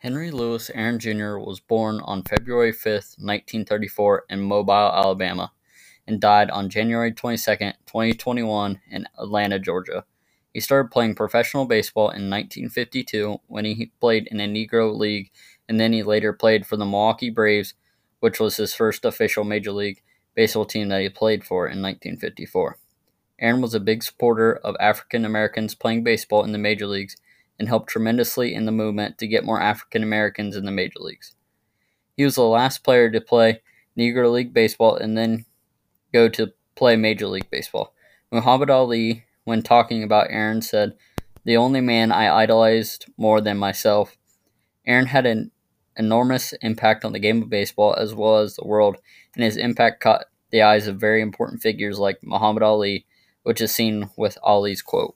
Henry Louis Aaron Jr. was born on February 5, 1934, in Mobile, Alabama, and died on January 22, 2021, in Atlanta, Georgia. He started playing professional baseball in 1952 when he played in a Negro League, and then he later played for the Milwaukee Braves, which was his first official Major League Baseball team that he played for in 1954. Aaron was a big supporter of African Americans playing baseball in the major leagues and helped tremendously in the movement to get more African Americans in the major leagues. He was the last player to play Negro League Baseball and then go to play Major League Baseball. Muhammad Ali, when talking about Aaron, said, The only man I idolized more than myself. Aaron had an enormous impact on the game of baseball as well as the world, and his impact caught the eyes of very important figures like Muhammad Ali, which is seen with Ali's quote.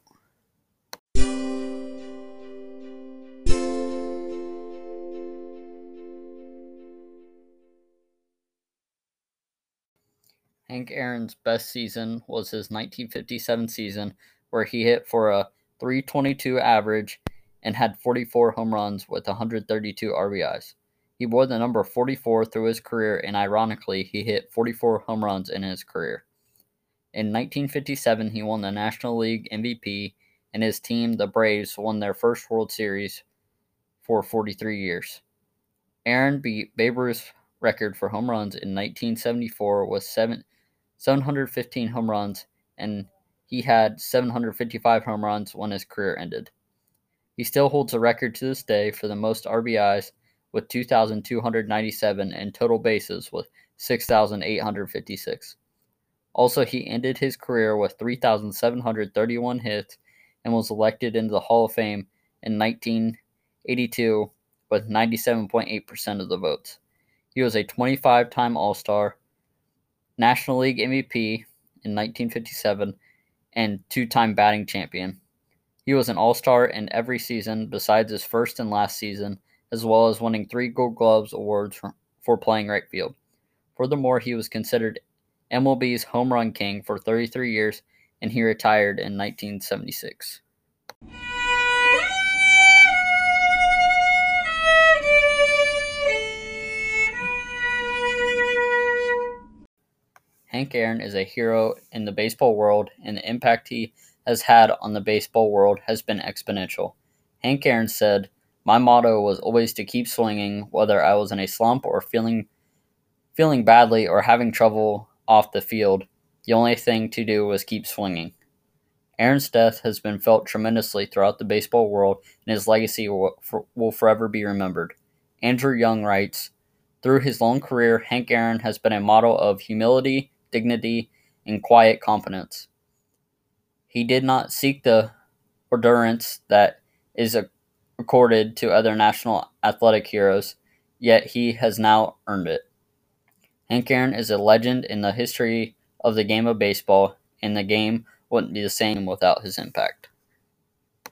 Hank Aaron's best season was his 1957 season, where he hit for a 322 average and had 44 home runs with 132 RBIs. He wore the number 44 through his career, and ironically, he hit 44 home runs in his career. In 1957, he won the National League MVP, and his team, the Braves, won their first World Series for 43 years. Aaron beat Babe Ruth's record for home runs in 1974 with seven 715 home runs, and he had 755 home runs when his career ended. He still holds a record to this day for the most RBIs with 2,297 and total bases with 6,856. Also, he ended his career with 3,731 hits and was elected into the Hall of Fame in 1982 with 97.8% of the votes. He was a 25 time All Star, National League MVP in 1957, and two time batting champion. He was an all star in every season besides his first and last season, as well as winning three Gold Gloves awards for, playing right field. Furthermore, he was considered MLB's home run king for 33 years, and he retired in 1976. Hank Aaron is a hero in the baseball world, and the impact he has had on the baseball world has been exponential. Hank Aaron said, My motto was always to keep swinging, whether I was in a slump or feeling feeling badly or having trouble off the field. The only thing to do was keep swinging. Aaron's death has been felt tremendously throughout the baseball world, and his legacy will, will forever be remembered. Andrew Young writes Through his long career, Hank Aaron has been a model of humility, dignity, and quiet competence. He did not seek the endurance that is accorded to other national athletic heroes, yet he has now earned it. Hank Aaron is a legend in the history of the game of baseball, and the game wouldn't be the same without his impact.